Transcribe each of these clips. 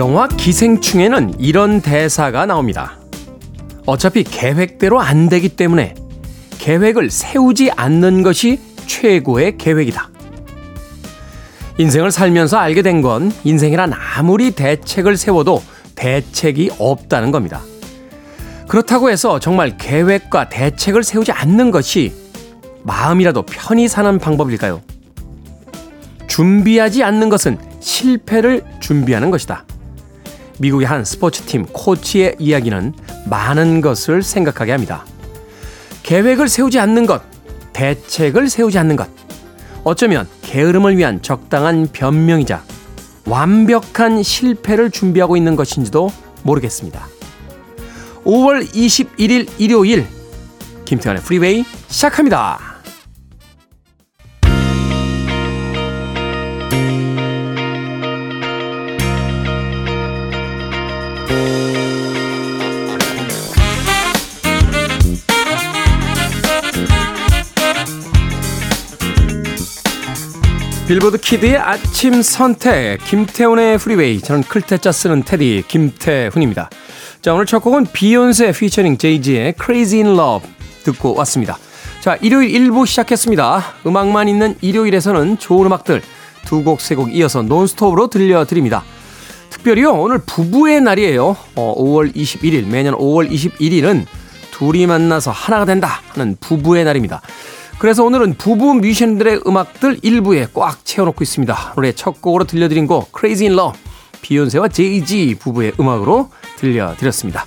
영화 기생충에는 이런 대사가 나옵니다. 어차피 계획대로 안 되기 때문에 계획을 세우지 않는 것이 최고의 계획이다. 인생을 살면서 알게 된 건 인생이란 아무리 대책을 세워도 대책이 없다는 겁니다. 그렇다고 해서 정말 계획과 대책을 세우지 않는 것이 마음이라도 편히 사는 방법일까요? 준비하지 않는 것은 실패를 준비하는 것이다. 미국의 한 스포츠팀 코치의 이야기는 많은 것을 생각하게 합니다. 계획을 세우지 않는 것, 대책을 세우지 않는 것. 어쩌면 게으름을 위한 적당한 변명이자 완벽한 실패를 준비하고 있는 것인지도 모르겠습니다. 5월 21일 일요일 김태환의 프리웨이 시작합니다. 빌보드 키드의 아침 선택 김태훈의 프리웨이 저는 클테짜 쓰는 테디 김태훈입니다. 자 오늘 첫 곡은 비욘세 피처링 제이지의 Crazy in Love 듣고 왔습니다. 자 일요일 1부 시작했습니다. 음악만 있는 일요일에서는 좋은 음악들 두 곡 세 곡 이어서 논스톱으로 들려드립니다. 특별히요 오늘 부부의 날이에요. 어, 5월 21일 매년 5월 21일은 둘이 만나서 하나가 된다 하는 부부의 날입니다. 그래서 오늘은 부부 뮤지션들의 음악들 일부에 꽉 채워놓고 있습니다. 노래 첫 곡으로 들려드린 곡 Crazy in Love 비욘세와 제이지 부부의 음악으로 들려드렸습니다.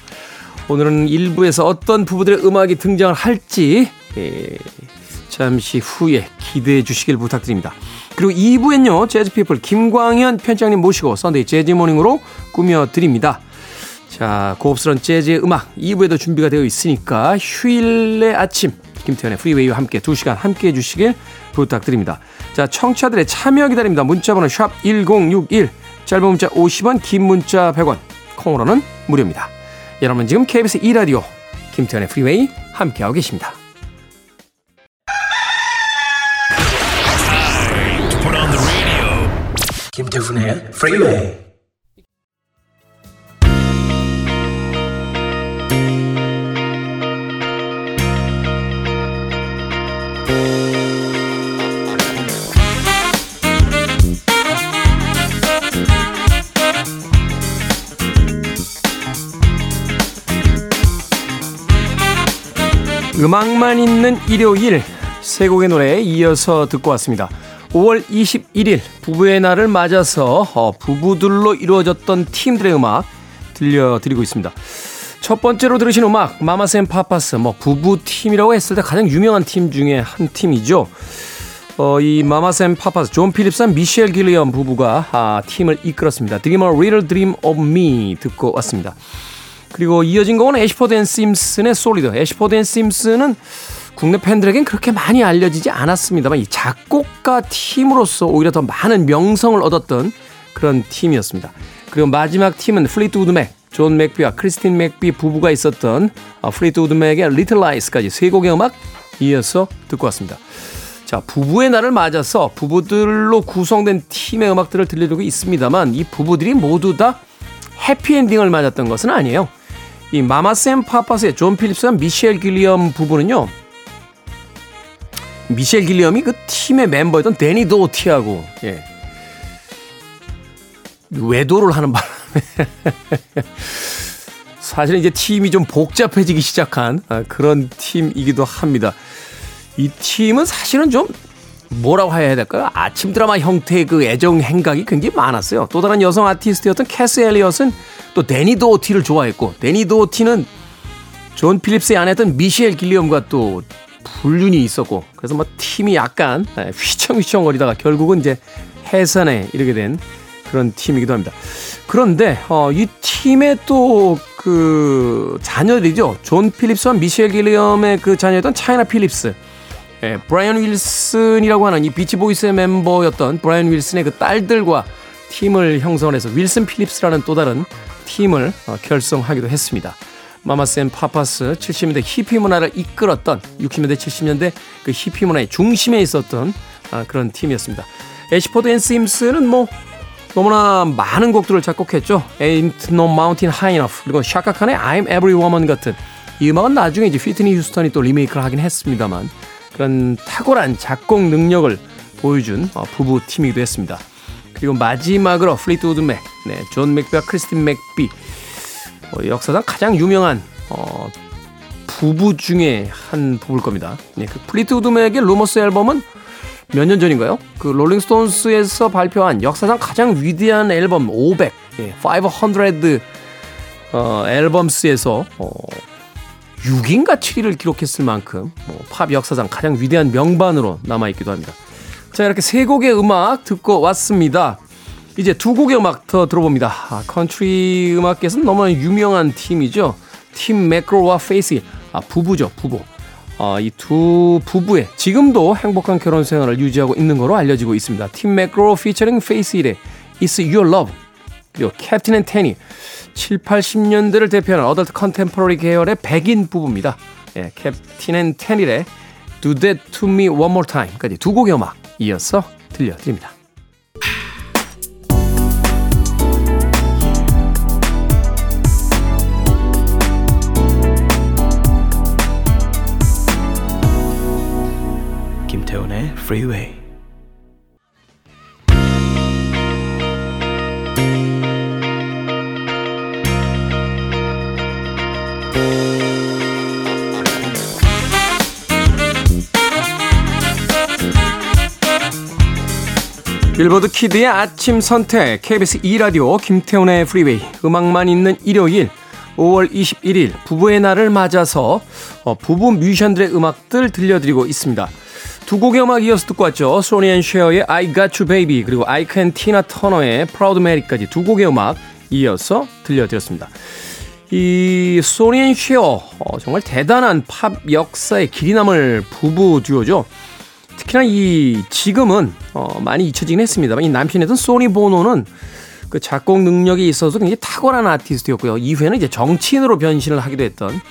오늘은 일부에서 어떤 부부들의 음악이 등장을 할지 예, 잠시 후에 기대해 주시길 부탁드립니다. 그리고 2부엔요 재즈피플 김광현 편집장님 모시고 Sunday Jazz Morning으로 꾸며드립니다. 자 고급스러운 재즈의 음악 2부에도 준비가 되어 있으니까 휴일의 아침 김태훈의 프리웨이와 함께 2시간 함께 해주시길 부탁드립니다. 자, 청취자들의 참여 기다립니다. 문자번호 샵 1061, 짧은 문자 50원, 긴 문자 100원, 콩으로는 무료입니다. 여러분 지금 KBS 2라디오 김태훈의 프리웨이 함께하고 계십니다. 김태훈의 프리웨이 음악만 있는 일요일 세 곡의 노래에 이어서 듣고 왔습니다. 5월 21일 부부의 날을 맞아서 어, 부부들로 이루어졌던 팀들의 음악 들려드리고 있습니다. 첫 번째로 들으신 음악 Mamas and Papas 뭐 부부 팀이라고 했을 때 가장 유명한 팀 중에 한 팀이죠. 어, 이 Mamas and Papas 존 필립스 미셸 길리엄 부부가 아, 팀을 이끌었습니다. A Little Dream of Me 듣고 왔습니다. 그리고 이어진 곡은 애쉬포드 앤 심슨의 Solid. 애쉬포드 앤 심슨은 국내 팬들에겐 그렇게 많이 알려지지 않았습니다만 이 작곡가 팀으로서 오히려 더 많은 명성을 얻었던 그런 팀이었습니다. 그리고 마지막 팀은 플리트우드 맥, 존 맥비와 크리스틴 맥비 부부가 있었던 어, 플리트우드 맥의 Little Lies까지 세 곡의 음악 이어서 듣고 왔습니다. 자, 부부의 날을 맞아서 부부들로 구성된 팀의 음악들을 들려주고 있습니다만 이 부부들이 모두 다 해피엔딩을 맞았던 것은 아니에요. 이 Mamas and Papas의 존 필립스와 미셸 길리엄 부부는요. 미셸 길리엄이 그 팀의 멤버였던 데니 도티하고 예. 외도를 하는 바람에 사실은 이제 팀이 좀 복잡해지기 시작한 아, 그런 팀이기도 합니다. 이 팀은 사실은 좀 뭐라고 해야 될까요? 아침 드라마 형태의 그 애정 행각이 굉장히 많았어요. 또 다른 여성 아티스트였던 캐스 엘리엇은 또 데니 도티를 좋아했고 데니 도티는 존 필립스의 아내였던 미셸 길리엄과 또 불륜이 있었고 그래서 뭐 팀이 약간 네, 휘청휘청거리다가 결국은 이제 해산에 이르게 된 그런 팀이기도 합니다. 그런데 어, 이 팀의 또 그 자녀들이죠. 존 필립스와 미셸 길리엄의 그 자녀였던 차이나 필립스. 예, 브라이언 윌슨이라고 하는 이 비치보이스의 멤버였던 브라이언 윌슨의 그 딸들과 팀을 형성을 해서 윌슨 필립스라는 또 다른 팀을 어, 결성하기도 했습니다. Mamas and Papas 70년대 히피 문화를 이끌었던 60년대 70년대 그 히피 문화의 중심에 있었던 아, 그런 팀이었습니다. 애쉬포드 앤 심슨은 뭐 너무나 많은 곡들을 작곡했죠. Ain't No Mountain High Enough 그리고 샤카 칸의 I'm Every Woman 같은 이 음악은 나중에 이제 휘트니 휴스턴이 또 리메이크를 하긴 했습니다만 그런 탁월한 작곡 능력을 보여준 어, 부부 팀이기도 했습니다. 그리고 마지막으로 플리트우드 맥, 네, 존 맥비와 크리스틴 맥비 어, 역사상 가장 유명한 어, 부부 중에 한 부부일 겁니다. 네, 그 플리트우드 맥의 Rumours 앨범은 몇 년 전인가요? 그 롤링스톤스에서 발표한 역사상 가장 위대한 앨범 500, 예, 500 어, albums에서 어, 6인가 7위를 기록했을 만큼 뭐 팝 역사상 가장 위대한 명반으로 남아있기도 합니다. 자 이렇게 세 곡의 음악 듣고 왔습니다. 이제 두 곡의 음악 더 들어봅니다. 아, 컨트리 음악계에서는 너무나 유명한 팀이죠. 팀 맥그로와 페이스 힐 아, 부부죠 부부. 아, 이두 부부의 지금도 행복한 결혼 생활을 유지하고 있는 것으로 알려지고 있습니다. 팀 맥그로 피처링 페이스 힐의 It's Your Love 그리고 캡틴 앤 테닐 7, 80년대를 대표하는 adult contemporary 계열의 백인 부부입니다. 예, 캡틴 앤 테닐의 Do That To Me One More Time까지 두 곡의 음악 이어서 들려드립니다. 김태훈의 Freeway 빌보드 키드의 아침 선택 KBS 2라디오 김태훈의 프리웨이 음악만 있는 일요일 5월 21일 부부의 날을 맞아서 어, 부부 뮤지션들의 음악들 들려드리고 있습니다. 두 곡의 음악 이어서 듣고 왔죠. 소니 앤 쉐어의 I Got You Babe 그리고 아이크 앤 티나 터너의 Proud Mary까지 두 곡의 음악 이어서 들려드렸습니다. 이 소니 앤 쉐어 어, 정말 대단한 팝 역사에 길이 남을 부부 듀오죠. 특히나 이 지금은 어, 많이 잊혀지긴 했습니다만 이 남편이던 소니 보노는 그 작곡 능력이 있어서 굉장히 탁월한 아티스트였고요. 이후에는 이제 정치인으로 변신을 하기도 했던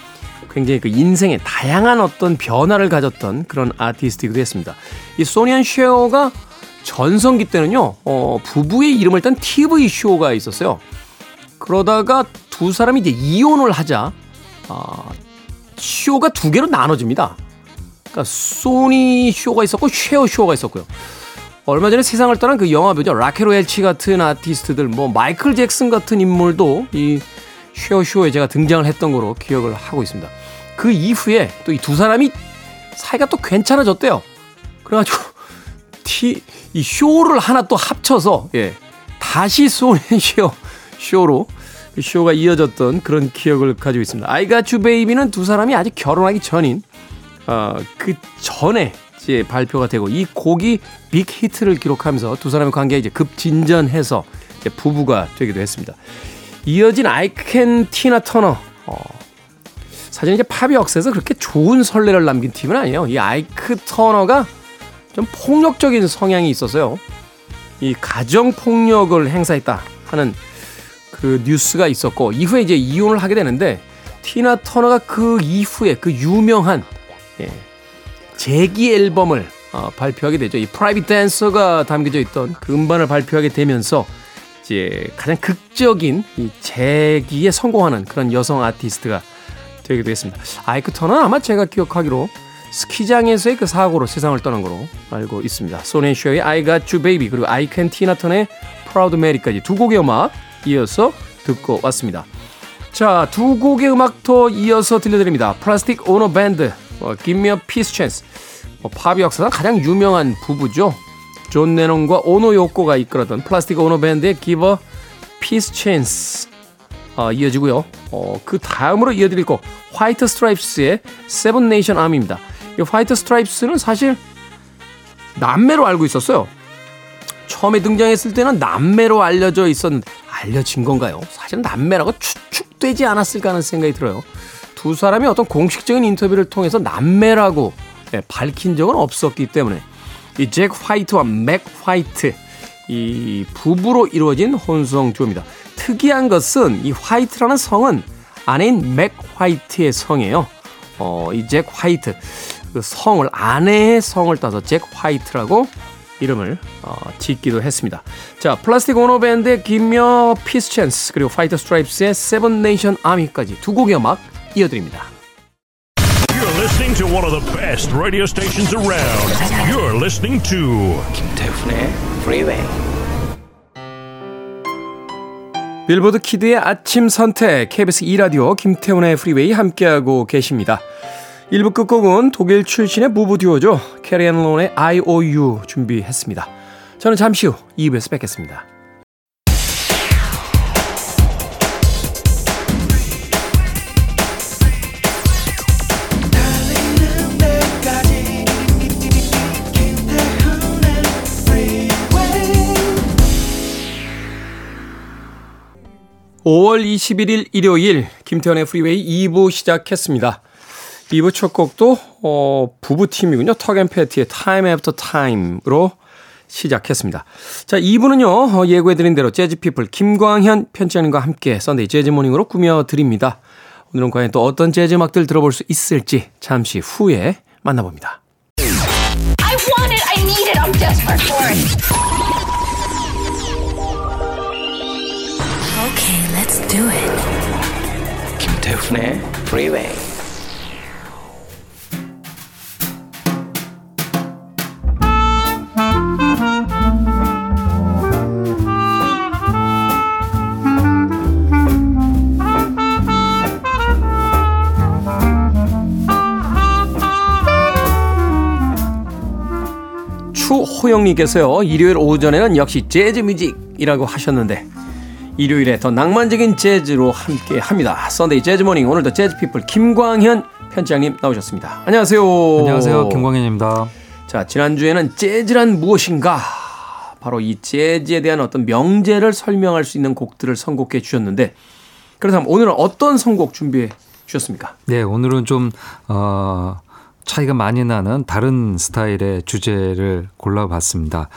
굉장히 그 인생의 다양한 어떤 변화를 가졌던 그런 아티스트이기도 했습니다. 이 소니안 쉐어가 전성기 때는요, 어, 부부의 이름을 딴 TV 쇼가 있었어요. 그러다가 두 사람이 이제 이혼을 하자, 아, 쇼가 두 개로 나눠집니다. 그러니까 소니 쇼가 있었고 쉐어 쇼가 있었고요. 얼마 전에 세상을 떠난 그 영화 배우죠. 라켈 웰치 같은 아티스트들, 뭐 마이클 잭슨 같은 인물도 이 쉐어 쇼에 제가 등장을 했던 거로 기억을 하고 있습니다. 그 이후에 또 이 두 사람이 사이가 또 괜찮아졌대요. 그래가지고 티, 이 쇼를 하나 또 합쳐서 예 다시 소니 쇼 쇼로 쇼가 이어졌던 그런 기억을 가지고 있습니다. 아이가 주 베이비는 두 사람이 아직 결혼하기 전인 어, 그 전에 이제 발표가 되고 이 곡이 빅 히트를 기록하면서 두 사람의 관계가 이제 급진전해서 이제 부부가 되기도 했습니다. 이어진 아이켄 티나 터너. 어, 사실 이제 팝 역사에서 그렇게 좋은 선례를 남긴 팀은 아니에요. 이 아이크 터너가 좀 폭력적인 성향이 있어서요. 이 가정 폭력을 행사했다 하는 그 뉴스가 있었고 이후에 이제 이혼을 하게 되는데 티나 터너가 그 이후에 그 유명한 예, 재기 앨범을 어, 발표하게 되죠. 이 Private Dancer가 담겨져 있던 그 음반을 발표하게 되면서 이제 가장 극적인 이 재기에 성공하는 그런 여성 아티스트가 되기도 했습니다. 아이크 터너는 아마 제가 기억하기로 스키장에서의 그 사고로 세상을 떠난 거로 알고 있습니다. 소니 앤 셰어의 I Got You Baby 그리고 아이크 앤 티나 터너의 Proud Mary까지 두 곡의 음악 이어서 듣고 왔습니다. 자, 두 곡의 음악 더 이어서 들려드립니다. 플라스틱 오노 밴드 어, Give Peace a Chance. 어, 팝 역사상 가장 유명한 부부죠. 존 레논과 오노 요코가 이끌었던 플라스틱 오노 밴드의 Give Peace a Chance. 어, 이어지고요. 어, 그 다음으로 이어드릴 곡 화이트 스트라이프스의 Seven Nation Army입니다. 이 화이트 스트라이프스는 사실 남매로 알고 있었어요. 처음에 등장했을 때는 남매로 알려져 있었는데 알려진 건가요? 사실은 남매라고 추측되지 않았을까 하는 생각이 들어요. 두 사람이 어떤 공식적인 인터뷰를 통해서 남매라고 네, 밝힌 적은 없었기 때문에 이 잭 화이트와 맥 화이트 이 부부로 이루어진 혼성 듀오입니다. 특이한 것은 이 화이트라는 성은 아내인 맥 화이트의 성이에요. 어, 이 잭 화이트 그 성을 아내의 성을 따서 잭 화이트라고 이름을 어, 짓기도 했습니다. 자, 플라스틱 오노 밴드의 Give Peace a Chance 그리고 화이트 스트라이프스의 Seven Nation Army까지 두 곡의 음악 이어드립니다. You're listening to one of the best radio stations around. You're listening to 김태훈의 Freeway. 빌보드 키드의 아침 선택 KBS 2 라디오 김태훈의 프리웨이 함께하고 계십니다. 1부 끝곡은 독일 출신의 부부 듀오죠. 캐리 앤 론의 IOU 준비했습니다. 저는 잠시 후 2부에서 뵙겠습니다. 5월 21일 일요일 김태훈의 프리웨이 2부 시작했습니다. 2부 첫 곡도 어, 부부팀이군요. 턱 앤 패티의 Time After Time으로 시작했습니다. 자, 2부는요. 어, 예고해드린 대로 재즈피플 김광현 편집장님과 함께 Sunday Jazz Morning으로 꾸며드립니다. 오늘은 과연 또 어떤 재즈 음악들 들어볼 수 있을지 잠시 후에 만나봅니다. Okay, let's do it. 김태훈의 Freeway. 추호영님께서요, 일요일 오전에는 역시 재즈 뮤직이라고 하셨는데, 일요일에 더 낭만적인 재즈로 함께 합니다. Sunday Jazz Morning, 오늘도 재즈 피플 김광현 편집장님 나오셨습니다. 안녕하세요. 안녕하세요. 김광현입니다. 자, 지난주에는 재즈란 무엇인가? 바로 이 재즈에 대한 어떤 명제를 설명할 수 있는 곡들을 선곡해 주셨는데, 그렇다면 오늘은 어떤 선곡 준비해 주셨습니까? 네, 오늘은 좀, 어, 차이가 많이 나는 다른 스타일의 주제를 골라봤습니다.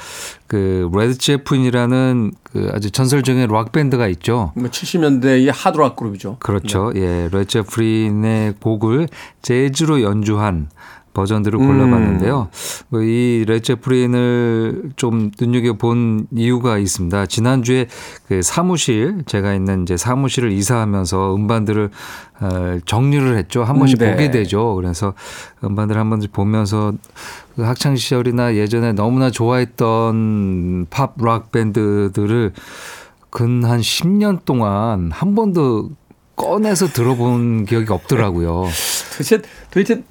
그, 레드 제플린이라는 그 아주 전설적인 락 밴드가 있죠. 70년대의 뭐 하드락 그룹이죠. 그렇죠. 예, 레드 제플린의 곡을 재즈로 연주한 버전들을 음. 골라봤는데요. 뭐 이 레드 제플린을 좀 눈여겨본 이유가 있습니다. 지난주에 그 사무실, 제가 있는 이제 사무실을 이사하면서 음반들을 어, 정리를 했죠. 한 번씩 네. 보게 되죠. 그래서 음반들 한 번씩 보면서 그 학창 시절이나 예전에 너무나 좋아했던 팝 락 밴드들을 근 한 10년 동안 한 번도 꺼내서 들어본 기억이 없더라고요. 도대체, 도대체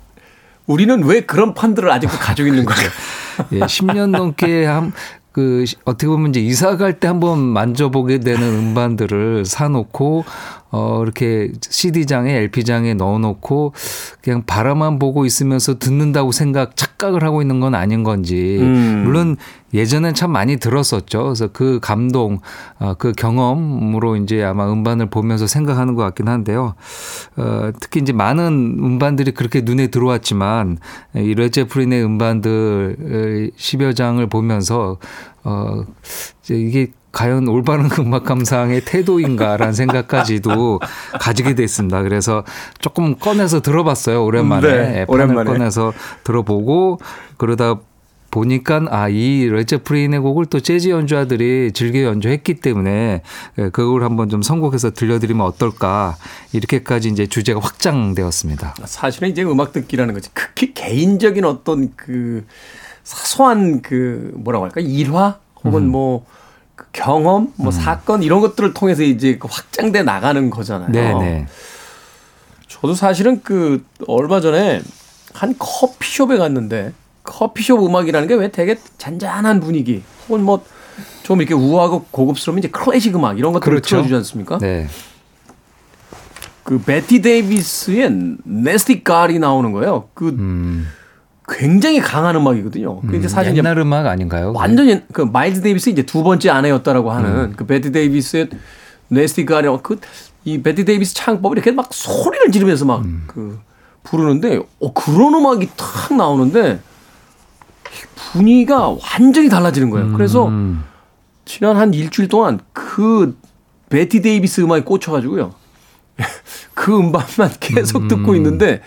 우리는 왜 그런 판들을 아직도 가지고 있는 거죠? 예, 10년 넘게 한, 그, 어떻게 보면 이제 이사 갈 때 한번 만져보게 되는 음반들을 사놓고, 어, 이렇게 CD장에, LP장에 넣어놓고, 그냥 바라만 보고 있으면서 듣는다고 생각, 착각을 하고 있는 건 아닌 건지. 음. 물론 예전엔 참 많이 들었었죠. 그래서 그 감동, 어, 그 경험으로 이제 아마 음반을 보면서 생각하는 것 같긴 한데요. 어, 특히 이제 많은 음반들이 그렇게 눈에 들어왔지만 이 레제프린의 음반들 10여 장을 보면서 어, 이제 이게 과연 올바른 음악 감상의 태도인가라는 생각까지도 가지게 됐습니다. 그래서 조금 꺼내서 들어봤어요. 오랜만에. 네, 예, 오랜만에. 꺼내서 들어보고 그러다 보니까 아이 레제프린의 곡을 또 재즈 연주자들이 즐겨 연주했기 때문에 예, 그 곡을 한번 좀 선곡해서 들려드리면 어떨까 이렇게까지 이제 주제가 확장되었습니다. 사실은 이제 음악 듣기라는 것이 극히 개인적인 어떤 그 사소한 그 뭐라고 할까 일화 혹은 뭐 그 경험, 뭐 사건 이런 것들을 통해서 이제 그 확장돼 나가는 거잖아요. 네네. 저도 사실은 그 얼마 전에 한 커피숍에 갔는데 커피숍 음악이라는 게 왜 되게 잔잔한 분위기 혹은 뭐 좀 이렇게 우아하고 고급스러운 이제 클래식 음악 이런 것들을 그렇죠. 틀어주지 않습니까? 네. 그 베티 데이비스의 Nasty Gal이 나오는 거예요. 그 음, 굉장히 강한 음악이거든요. 그 이제 사실 이제 옛날 음악 아닌가요? 완전 옛- 그 마일즈 데이비스 이제 두 번째 아내였다라고 하는 음. 그 베티 데이비스의 Nasty Gal이 그 이 베티 데이비스 창법이 이렇게 막 소리를 지르면서 막 음. 그 부르는데 어 그런 음악이 탁 나오는데 분위기가 완전히 달라지는 거예요. 그래서 음, 지난 한 일주일 동안 그 베티 데이비스 음악에 꽂혀가지고요. 그 음반만 계속 듣고 있는데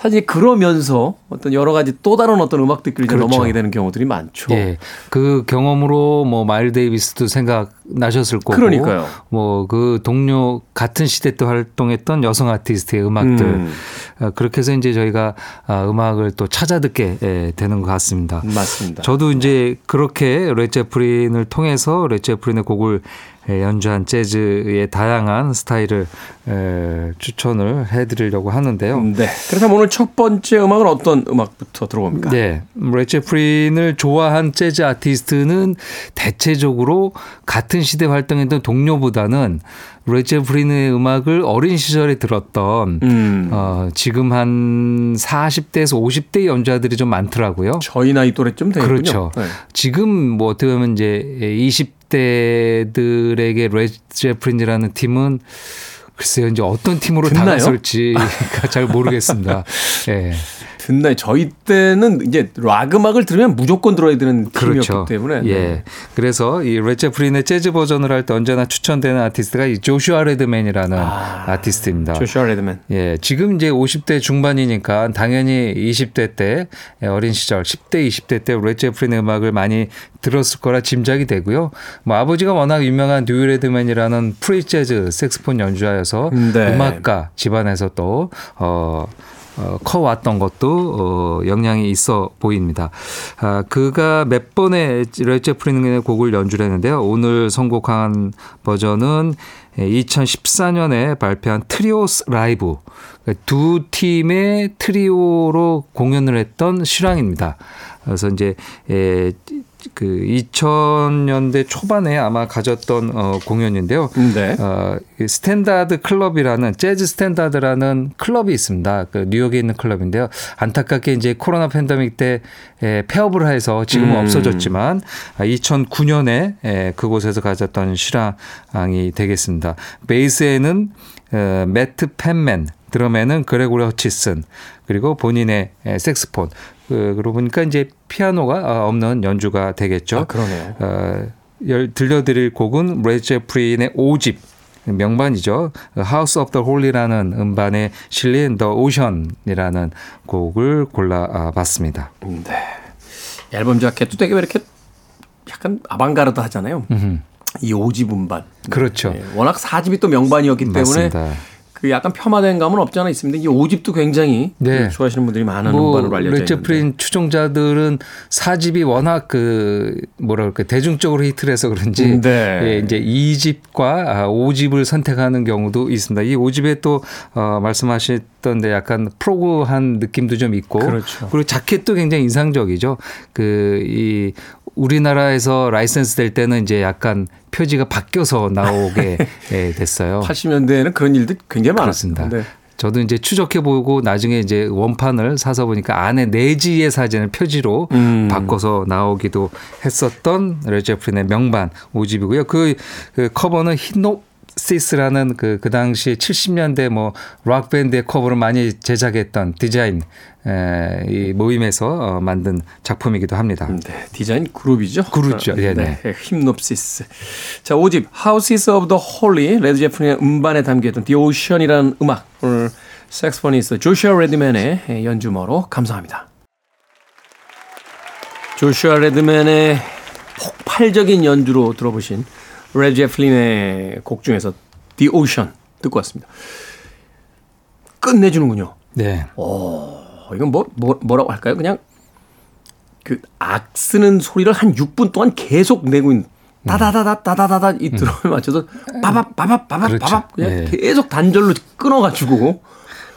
사실 그러면서 어떤 여러 가지 또 다른 어떤 음악들끼리 이제 그렇죠. 넘어가게 되는 경우들이 많죠. 예. 그 경험으로 뭐 마일 데이비스도 생각나셨을 거고. 그러니까요. 뭐 그 동료 같은 시대 때 활동했던 여성 아티스트의 음악들. 음. 어, 그렇게 해서 이제 저희가 아, 음악을 또 찾아 듣게 예, 되는 것 같습니다. 맞습니다. 저도 이제 그렇게 레제프린을 통해서 레제프린의 곡을 예, 연주한 재즈의 다양한 스타일을 에, 추천을 해드리려고 하는데요. 네. 그렇다면 오늘 첫 번째 음악은 어떤 음악부터 들어봅니까? 네. 레제프린을 좋아한 재즈 아티스트는 대체적으로 같은 시대 활동했던 동료보다는 레제프린의 음악을 어린 시절에 들었던 음. 어, 지금 한 40대에서 50대 연주자들이 좀 많더라고요. 저희 나이 또래쯤 되겠군요. 그렇죠. 네. 지금 뭐 어떻게 보면 이제 20 대들에게 레제프린이라는 팀은 글쎄요, 이제 어떤 팀으로 듣나요? 다가설지가 잘 모르겠습니다. 예. 듣나요? 저희 때는 이제 락 음악을 들으면 무조건 들어야 되는 그렇죠. 팀이었기 때문에. 네. 예. 그래서 이 레드 제플린의 재즈 버전을 할 때 언제나 추천되는 아티스트가 이 조슈아 레드맨이라는 아티스트입니다 조슈아 레드맨. 예, 지금 이제 50대 중반이니까 당연히 20대 때 예, 어린 시절 10대, 20대 때 레드 제플린의 음악을 많이 들었을 거라 짐작이 되고요. 뭐 아버지가 워낙 유명한 듀이 레드맨이라는 프리 재즈 색스폰 연주자여서 네. 음악가 집안에서 또 어. 어, 커왔던 것도 어, 영향이 있어 보입니다. 아, 그가 몇 번의 레드 제플린의 곡을 연주를 했는데요. 오늘 선곡한 버전은 2014년에 발표한 Trios Live 그러니까 두 팀의 트리오로 공연을 했던 실황입니다. 그래서 이제 에, 그 2000년대 초반에 아마 가졌던 어, 공연인데요. 네. 어, 이 스탠다드 클럽이라는 재즈 스탠다드라는 클럽이 있습니다. 그 뉴욕에 있는 클럽인데요. 안타깝게 이제 코로나 팬데믹 때 에, 폐업을 해서 지금은 음. 없어졌지만 2009년에 에, 그곳에서 가졌던 실황이 되겠습니다. 베이스에는 어, 매트 펜맨, 드럼에는 그레고리 허치슨, 그리고 본인의 에, 색스폰. 그, 그러고 보니까 이제 피아노가 어, 없는 연주가 되겠죠. 아, 그러네요. 어, 열- 들려드릴 곡은 레제프린의 5집 명반이죠. House of the Holy라는 음반에 실린 The Ocean이라는 곡을 골라봤습니다. 네. 앨범 자켓도 되게 왜 이렇게 약간 아방가르드 하잖아요. 이 오집 음반. 그렇죠. 예, 워낙 4집이 또 명반이었기 때문에 맞습니다. 그 약간 폄하된 감은 없지 않아 있습니다. 이 5집도 굉장히 네. 좋아하시는 분들이 많은 뭐 음반으로 알려져 있는데. 레드 제플린 추종자들은 사집이 워낙 그 뭐라 그럴까 대중적으로 히트를 해서 그런지 네. 예, 이제 2집과 5집을 선택하는 경우도 있습니다. 이 5집에 또 어, 말씀하셨던 데 약간 prog한 느낌도 좀 있고 그렇죠. 그리고 자켓도 굉장히 인상적이죠. 그 이 우리나라에서 라이센스 될 때는 이제 약간 표지가 바뀌어서 나오게 예, 됐어요. 80년대에는 그런 일도 굉장히. 많았습니다. 네. 저도 이제 추적해 보고 나중에 이제 원판을 사서 보니까 안에 내지의 사진을 표지로 음. 바꿔서 나오기도 했었던 레드 제플린의 명반 5집이고요. 그, 그 커버는 힙노시스라는 그, 그 당시 70년대 뭐 락밴드의 커버를 많이 제작했던 디자인 에, 이 모임에서 어, 만든 작품이기도 합니다. 네, 디자인 그룹이죠. 그룹이죠. 예, 네, 힙노시스. 자, 5집 Houses of the Holy 레드 제플린의 음반에 담겨있던 The Ocean이라는 음악 오늘 색스포니스트 조슈아 레드맨의 연주로 감상합니다. 조슈아 레드맨의 폭발적인 연주로 들어보신 레드 제플린의 곡 중에서 The Ocean 듣고 왔습니다. 끝내주는군요. 네. 어, 이건 뭐, 뭐 뭐라고 할까요? 그냥 그 악 쓰는 소리를 한 6분 동안 계속 내고 있는 따다다다 따다다다 이 드럼에 맞춰서 빠밥 빠밥 빠밥. 빠밥 그냥 예. 계속 단절로 끊어가지고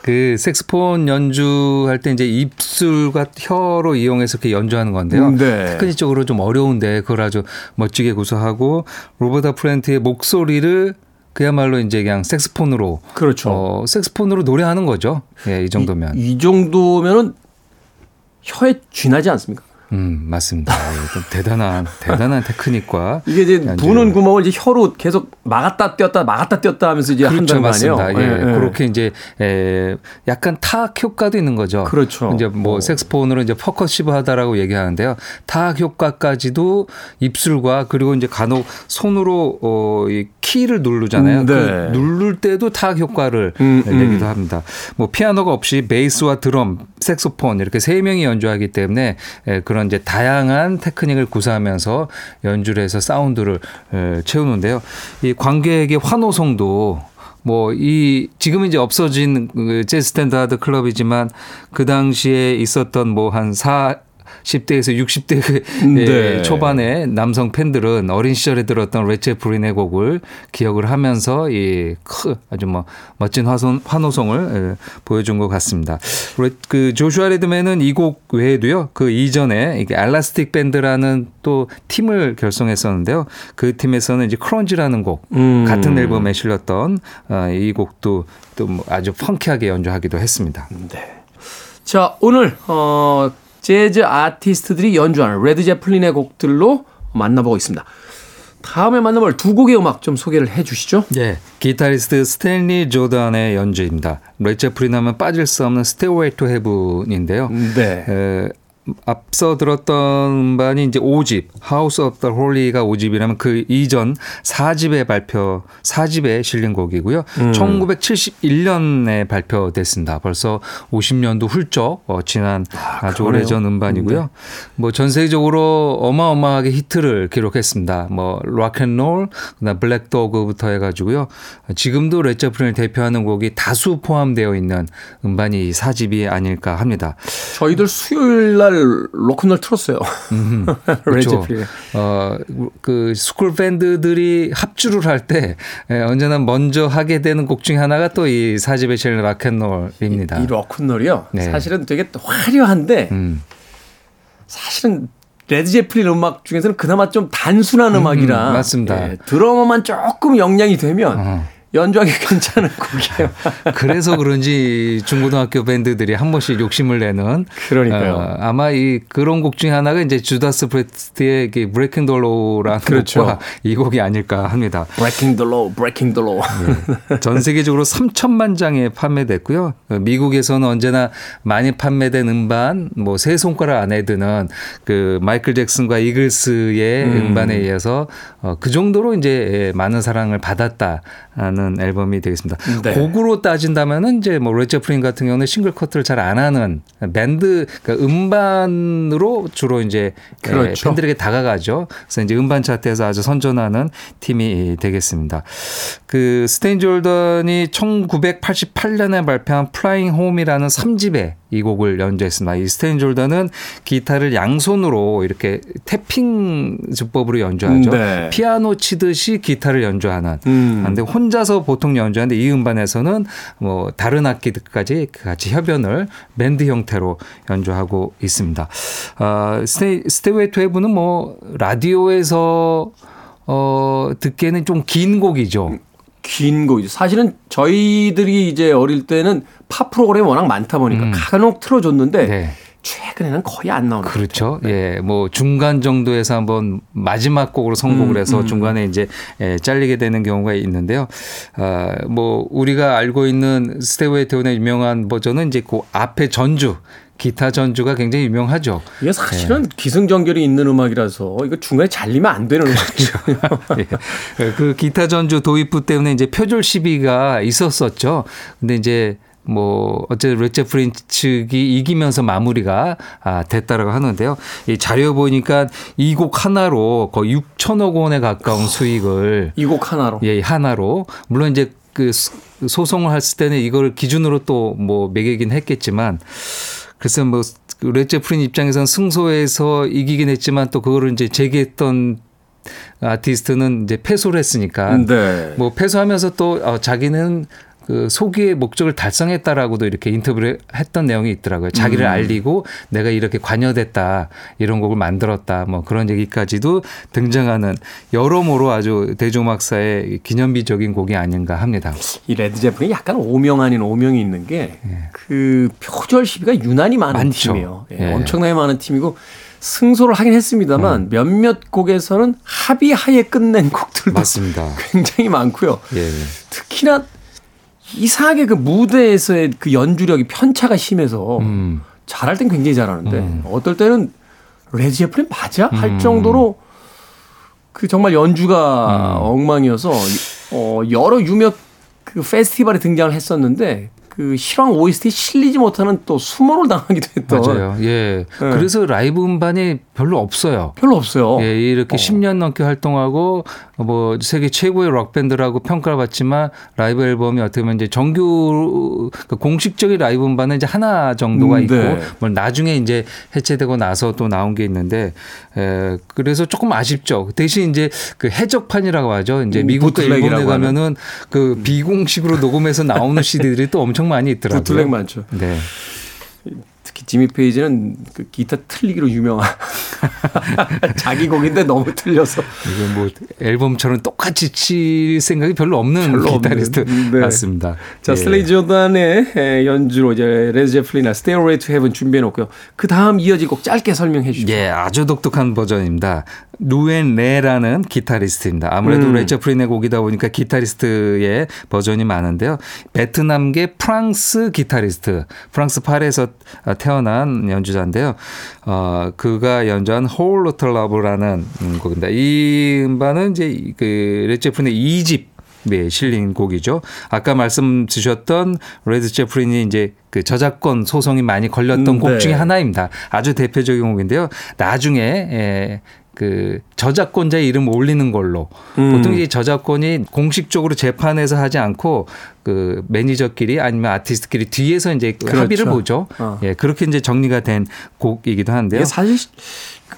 그 색스폰 연주할 때 이제 입술과 혀로 이용해서 이렇게 연주하는 건데요. 음, 네. 테크닉적으로 좀 어려운데 그걸 아주 멋지게 구사하고 로버타 프렌트의 목소리를 그야말로 이제 그냥 색스폰으로 그렇죠. 어, 색스폰으로 노래하는 거죠. 예, 이 정도면. 이, 이 정도면은 혀에 쥐나지 않습니까? 음, 맞습니다. 예, 좀 대단한, 대단한 테크닉과. 이게 이제 연주를. 부는 구멍을 이제 혀로 계속 막았다 띄었다 막았다 띄었다 하면서 이제 그렇죠, 아니에요? 맞습니다. 예, 예, 예. 그렇게 이제 에, 약간 타악 효과도 있는 거죠. 그렇죠. 이제 뭐 어. 색스폰으로 이제 percussive하다라고 얘기하는데요. 타악 효과까지도 입술과 그리고 이제 간혹 손으로 어, 이 키를 누르잖아요. 음, 그 네. 누를 때도 타악 효과를 음, 내기도 합니다. 뭐 피아노가 없이 베이스와 드럼, 색소폰 이렇게 세 명이 연주하기 때문에 에, 그런 이제 다양한 테크닉을 구사하면서 연주를 해서 사운드를 에, 채우는데요. 이 관객의 환호성도 뭐 이 지금 이제 없어진 그 재즈 스탠다드 클럽이지만 그 당시에 있었던 뭐 한 40대에서 60대 네. 초반의 남성 팬들은 어린 시절에 들었던 레드 제플린의 곡을 기억을 하면서 이 크, 아주 뭐 멋진 화손, 환호성을 예, 보여준 것 같습니다. 레- 그 조슈아 레드맨은 이 곡 외에도요. 그 이전에 이게 Elastic Band라는 또 팀을 결성했었는데요. 그 팀에서는 이제 Crunge라는 곡 음. 같은 앨범에 실렸던 어, 이 곡도 또뭐 아주 funky하게 연주하기도 했습니다. 자, 오늘 어 재즈 아티스트들이 연주하는 레드 제플린의 곡들로 만나보고 있습니다. 다음에 만나볼 두 곡의 음악 좀 소개를 해 주시죠. 예, 기타리스트 스탠리 조던의 연주입니다. 레드 제플린 하면 빠질 수 없는 Stairway to Heaven인데요. 네. 에, 앞서 들었던 음반이 이제 5집, Houses of the Holy가 5집이라면 그 이전 4집에 발표, 4집에 실린 곡이고요. 1971년에 발표됐습니다. 벌써 50년도 훌쩍 어, 지난 아, 주 그러네요. 오래전 음반이고요. 뭐전 세계적으로 어마어마하게 히트를 기록했습니다. 뭐 Rock and Roll, 그다음 Black Dog부터 해가지고요. 지금도 레드 제플린을 대표하는 곡이 다수 포함되어 있는 음반이 이 4집이 아닐까 합니다. 저희들 수요일 날 로큰롤 틀었어요. 레드 그렇죠. 어, 그 스쿨 밴드들이 합주를 할 때 언제나 먼저 하게 되는 곡 중에 하나가 또 이 사집에 실린 Rock and Roll입니다. 이 로큰롤이요. 네. 사실은 되게 또 화려한데 음. 사실은 레드 제플린 음악 중에서는 그나마 좀 단순한 음, 악이라 맞습니다. 드러머만 조금 역량이 되면 어. 연주하기 괜찮은 곡이에요. 그래서 그런지 중고등학교 밴드들이 한 번씩 욕심을 내는 그러니까요. 어, 아마 이 그런 곡 중에 하나가 이제 주다스 프리스트의 Breaking the Law라는 그렇죠. 곡과 이 곡이 아닐까 합니다. Breaking the law, breaking the law. 네. 전 세계적으로 3천만 장에 판매됐고요. 미국에서는 언제나 많이 판매된 음반, 뭐 세 손가락 안에 드는 그 마이클 잭슨과 이글스의 음. 반에 의해서 어, 그 정도로 이제 많은 사랑을 받았다 는 앨범이 되겠습니다. 네. 곡으로 따진다면은 이제 뭐 레제프린 같은 경우는 싱글 커트를 잘 안 하는 밴드 그러니까 음반으로 주로 이제 그렇죠. 팬들에게 다가가죠. 그래서 이제 음반 차트에서 아주 선전하는 팀이 되겠습니다. 그 스탠리 조던이 1988년에 발표한 Flying Home이라는 3집에 이 곡을 연주했습니다. 이 스탠리 조던은 기타를 양손으로 이렇게 tapping 주법으로 연주하죠. 네. 피아노 치듯이 기타를 연주하는. 음. 근데 혼자서 보통 연주하는데 이 음반에서는 뭐 다른 악기들까지 같이 협연을 밴드 형태로 연주하고 있습니다. 아, 스테, Stairway to Heaven은 뭐 라디오에서 어, 듣기에는 좀 긴 곡이죠. 긴 곡이죠. 사실은 저희들이 이제 어릴 때는 팝 프로그램이 워낙 많다 보니까 간혹 틀어줬는데 음. 네. 최근에는 거의 안 나오는 것 그렇죠. 네. 예, 뭐 중간 정도에서 한번 마지막 곡으로 선곡을 음, 해서 중간에 이제 예, 잘리게 되는 경우가 있는데요. 아, 뭐 우리가 알고 있는 스테이웨이 테온의 유명한 버전은 이제 그 앞에 전주 기타 전주가 굉장히 유명하죠. 이게 사실은 기승전결이 있는 음악이라서 이거 중간에 잘리면 안 되는 음악이에요. 예. 그 기타 전주 도입부 때문에 이제 표절 시비가 있었었죠. 근데 이제 뭐 어쨌든 레체프린 측이 이기면서 마무리가 아, 됐다라고 하는데요. 이 자료 보니까 이 곡 하나로 거의 6천억 원에 가까운 수익을 이 곡 하나로. 예, 하나로 물론 이제 그 수- 소송을 했을 때는 이걸 기준으로 또 뭐 매기긴 했겠지만 그래서 뭐 레제프린 입장에서는 승소해서 이기긴 했지만 또 그거를 이제 제기했던 아티스트는 이제 패소를 했으니까 네. 뭐 패소하면서 또 어, 자기는 그 소기의 목적을 달성했다라고도 이렇게 인터뷰를 했던 내용이 있더라고요. 자기를 알리고 내가 이렇게 관여됐다 이런 곡을 만들었다 뭐 그런 얘기까지도 등장하는 여러모로 아주 대중음악사의 기념비적인 곡이 아닌가 합니다. 이 레드 제플린이 약간 오명 아닌 오명이 있는 게그 표절 시비가 유난히 많은 많죠. 팀이에요. 예, 예. 엄청나게 많은 팀이고 승소를 하긴 했습니다만 몇몇 곡에서는 합의하에 끝낸 곡들도 맞습니다. 굉장히 많고요. 예. 특히나 이상하게 그 무대에서의 그 연주력이 편차가 심해서 음. 잘할 땐 굉장히 잘하는데 어떨 때는 레드 제플린 맞아? 할 정도로 그 정말 연주가 엉망이어서 어 여러 유명 그 페스티벌에 등장을 했었는데 그 실황 OST에 실리지 못하는 또 수모를 당하기도 했던 맞아요. 예. 그래서 라이브 음반이 별로 없어요. 별로 없어요. 예, 이렇게 10년 넘게 활동하고 뭐 세계 최고의 록 밴드라고 평가를 받지만 라이브 앨범이 어떻게 보면 이제 정규 그 공식적인 라이브 음반은 이제 하나 정도가 음, 있고 네. 뭐 나중에 이제 해체되고 나서 또 나온 게 있는데 에, 그래서 조금 아쉽죠. 대신 이제 그 해적판이라고 하죠. 이제 음, 미국과 일본에 부틀렉이라고 하는. 가면은 그 비공식으로 녹음해서 나오는 CD들이 또 엄청 많이 있더라고요. 부틀렉 많죠. 네. 특히 지미 페이지는 그 기타 틀리기로 유명한 자기 곡인데 너무 틀려서 이거 뭐 앨범처럼 똑같이 칠 생각이 별로 없는 별로 없는. 기타리스트 네. 맞습니다. 자, 예. 슬레이 조단의 에, 연주로 이제 레드 제플린의 Stairway to Heaven 준비해 놓고요. 그 다음 이어질 곡 짧게 설명해 주시죠. 예, 아주 독특한 버전입니다. 누엔 레라는 기타리스트입니다. 아무래도 음. 레드 제플린의 곡이다 보니까 기타리스트의 버전이 많은데요. 베트남계 프랑스 기타리스트, 프랑스 파리에서 태어난 연주자인데요. 어, 그가 연주한 Whole Lotta Love라는 음, 곡입니다. 이 음반은 이제 그 레드 제플린의 2집 에 실린 곡이죠. 아까 말씀 주셨던 레드 제플린이 이제 그 저작권 소송이 많이 걸렸던 음, 곡 네. 중에 하나입니다. 아주 대표적인 곡인데요. 나중에 에, 그 저작권자의 이름을 올리는 걸로 음. 보통 이 저작권이 공식적으로 재판에서 하지 않고 그 매니저끼리 아니면 아티스트끼리 뒤에서 이제 그 그렇죠. 합의를 보죠. 어. 예, 그렇게 이제 정리가 된 곡이기도 한데요. 사실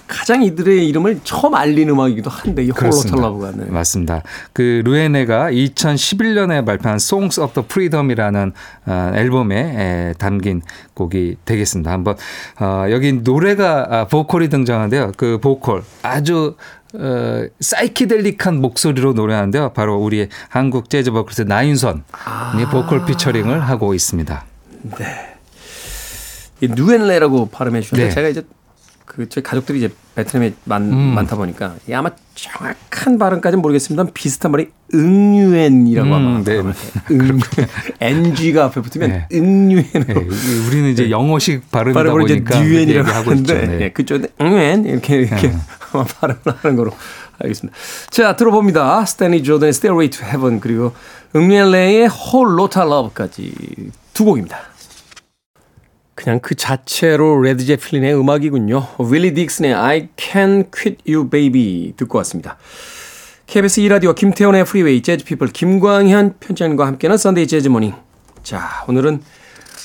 가장 이들의 이름을 처음 알린 음악이기도 한데. Whole Lotta Love가 네. 맞습니다. 그 루에네가 2011년에 발표한 Songs of the Freedom이라는 어, 앨범에 에, 담긴 곡이 되겠습니다. 한번 어, 여기 노래가 아, 보컬이 등장하는데요. 그 보컬 아주 어, 사이키델릭한 목소리로 노래하는데요. 바로 우리 한국 재즈 보컬리스트 나윤선이 보컬 피처링을 하고 있습니다. 이 누엔 레라고 발음해 주셨는데 네. 제가 이제 그 저희 가족들이 이제 베트남에 많, 음. 많다 보니까 이 아마 정확한 발음까지는 모르겠습니다만 비슷한 말이 응유엔이라고 음, 아마 네. 응 NG가 앞에 붙으면 네. 응유엔으로 예, 우리는 이제 영어식 발음이다 발음을 이제 보니까 뉴엔이라고 얘기하고 있죠. 하는데 네. 예, 그쪽에 응엔 이렇게 이렇게 아마 발음을 하는 거로 알겠습니다. 자 들어봅니다. 스탠리 조던의 Stairway to Heaven 그리고 응유엔레의 Whole Lotta Love까지 두 곡입니다. 그냥 그 자체로 레드 제플린의 음악이군요. 윌리 딕슨의 I Can Quit You Baby 듣고 왔습니다. KBS 2라디오 김태원의 프리웨이 재즈피플 김광현 편집장과 함께하는 Sunday Jazz Morning. 자 오늘은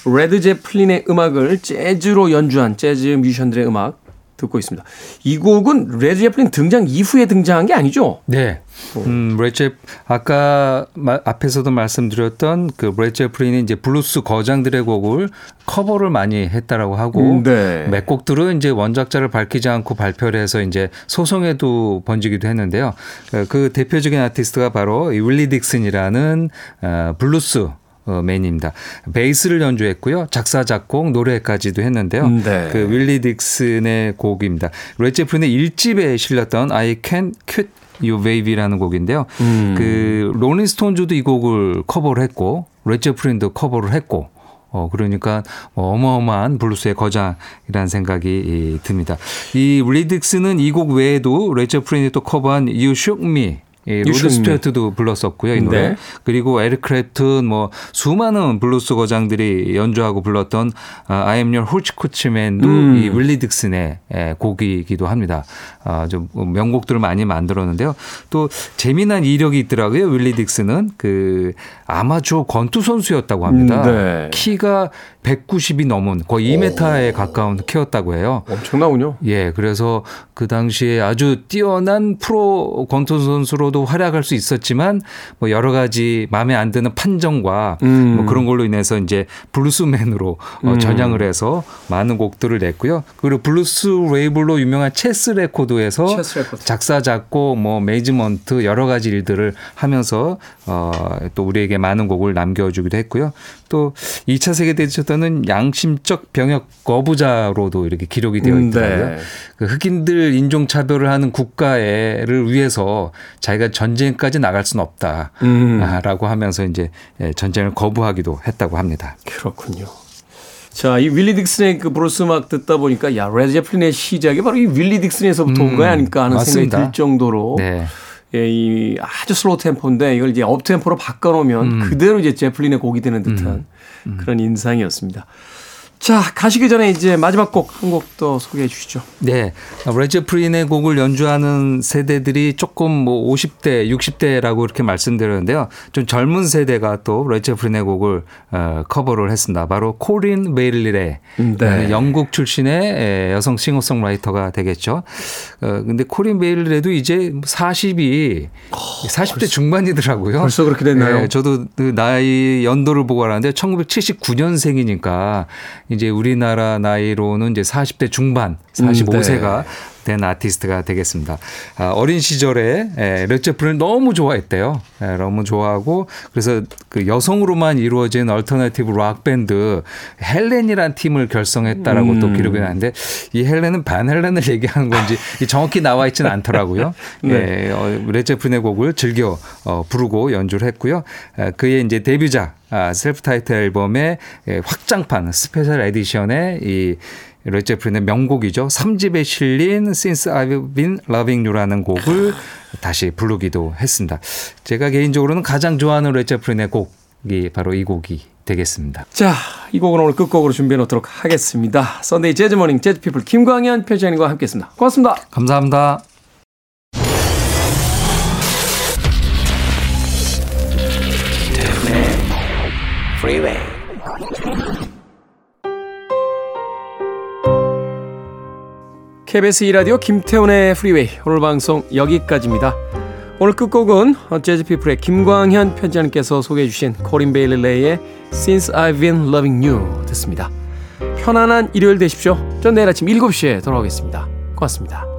레드 제플린의 음악을 재즈로 연주한 재즈 뮤지션들의 음악 듣고 있습니다. 이 곡은 레드 제플린 등장 이후에 등장한 게 아니죠? 네. 음, 레제 아까 마, 앞에서도 말씀드렸던 그 레드 제플린이 이제 블루스 거장들의 곡을 커버를 많이 했다라고 하고 음, 네. 몇 곡들은 이제 원작자를 밝히지 않고 발표를 해서 이제 소송에도 번지기도 했는데요. 어, 그 대표적인 아티스트가 바로 이 윌리 딕슨이라는 어, 블루스 어, 맨입니다. 베이스를 연주했고요. 작사, 작곡, 노래까지도 했는데요. 음, 네. 그 윌리 딕슨의 곡입니다. 레드 제플린의 1집에 실렸던 I Can Quit You Baby라는 곡인데요. 음. 그 롤링스톤즈도 이 곡을 커버를 했고 레드 제플린도 커버를 했고 어 그러니까 뭐 어마어마한 블루스의 거장이라는 생각이 이, 듭니다. 이 윌리 딕슨은 이 곡 외에도 레드 제플린이 또 커버한 You Shook Me 이 로드 스튜어트도 불렀었고요, 이 노래. 네. 그리고 에릭 클랩튼 뭐 수많은 블루스 거장들이 연주하고 불렀던 아, I'm Your Hoochie Coochie Man도 음. 이 윌리 딕슨의 에, 곡이기도 합니다. 아, 좀 명곡들을 많이 만들었는데요. 또 재미난 이력이 있더라고요. 윌리 딕슨은 그 아마추어 권투 선수였다고 합니다. 음, 네. 키가 190이 넘은 거의 2m에 가까운 키였다고 해요. 엄청나군요. 예, 그래서 그 당시에 아주 뛰어난 프로 권투 선수로도 가수로도 활약할 수 있었지만 뭐 여러 가지 마음에 안 드는 판정과 음. 뭐 그런 걸로 인해서 이제 블루스맨으로 어, 전향을 해서 많은 곡들을 냈고요. 그리고 블루스 레이블로 유명한 체스 레코드에서 체스 레코드. 작사 작곡 뭐 매니지먼트 여러 가지 일들을 하면서 어, 또 우리에게 많은 곡을 남겨주기도 했고요. 또 2차 세계대전에는 양심적 병역 거부자로도 이렇게 기록이 되어 음, 있더라고요. 네. 그 흑인들 인종 차별을 하는 국가를 위해서 자기가 전쟁까지 나갈 수는 없다라고 음. 하면서 이제 예, 전쟁을 거부하기도 했다고 합니다. 그렇군요. 자, 이 윌리 딕슨의 그 블루스 음악 듣다 보니까 야, 레드 제플린의 시작이 바로 이 윌리 딕슨에서부터 온 음, 거 아닐까 하는 맞습니다. 생각이 들 정도로 네. 예, 이 아주 슬로우 템포인데 이걸 이제 업 템포로 바꿔 놓으면 음. 그대로 이제 제플린의 곡이 되는 듯한 그런 인상이었습니다. 자, 가시기 전에 이제 마지막 곡 한 곡 더 소개해 주시죠. 네. 레드 제플린의 곡을 연주하는 세대들이 조금 뭐 50대, 60대라고 이렇게 말씀드렸는데요. 좀 젊은 세대가 또 레드 제플린의 곡을 어, 커버를 했습니다. 바로 코린 베일리 래. 음, 네. 어, 영국 출신의 에, 여성 싱어송라이터가 되겠죠. 어, 근데 코린 베일리 래도 이제 40이 40대 중반이더라고요. 어, 벌써 그렇게 됐나요? 네, 저도 그 나이 연도를 보고 알았는데 1979년생이니까 이제 우리나라 나이로는 이제 40대 중반, 45세가 된 아티스트가 되겠습니다. 아, 어린 시절에 에, 레드 제플린을 너무 좋아했대요. 에, 너무 좋아하고 그래서 그 여성으로만 이루어진 alternative 락 밴드 헬렌이란 팀을 결성했다라고 또 기록이 나오는데 이 헬렌은 반 헬렌을 얘기하는 건지 이 정확히 나와 있지는 않더라고요. 네. 어, 레드 제플린의 곡을 즐겨 어, 부르고 연주를 했고요. 에, 그의 이제 데뷔작 아, self title 앨범의 예, 확장판 special edition의 이 레드 제플린의 명곡이죠. 3집에 실린 Since I've Been Loving You라는 곡을 다시 부르기도 했습니다. 제가 개인적으로는 가장 좋아하는 레드 제플린의 곡이 바로 이 곡이 되겠습니다. 자, 이 곡은 오늘 끝곡으로 준비해 놓도록 하겠습니다. Sunday Jazz Morning 재즈피플 김광현 편집장님과 함께 했습니다. 고맙습니다. 감사합니다. Freeway. KBS 2라디오 김태훈의 Freeway 오늘 방송 여기까지입니다. 오늘 끝곡은 재즈피플의 김광현 편집장님께서 소개해 주신 코린 베일리 레이의 Since I've Been Loving You 듣습니다. 편안한 일요일 되십시오. 전 내일 아침 7시에 돌아오겠습니다. 고맙습니다.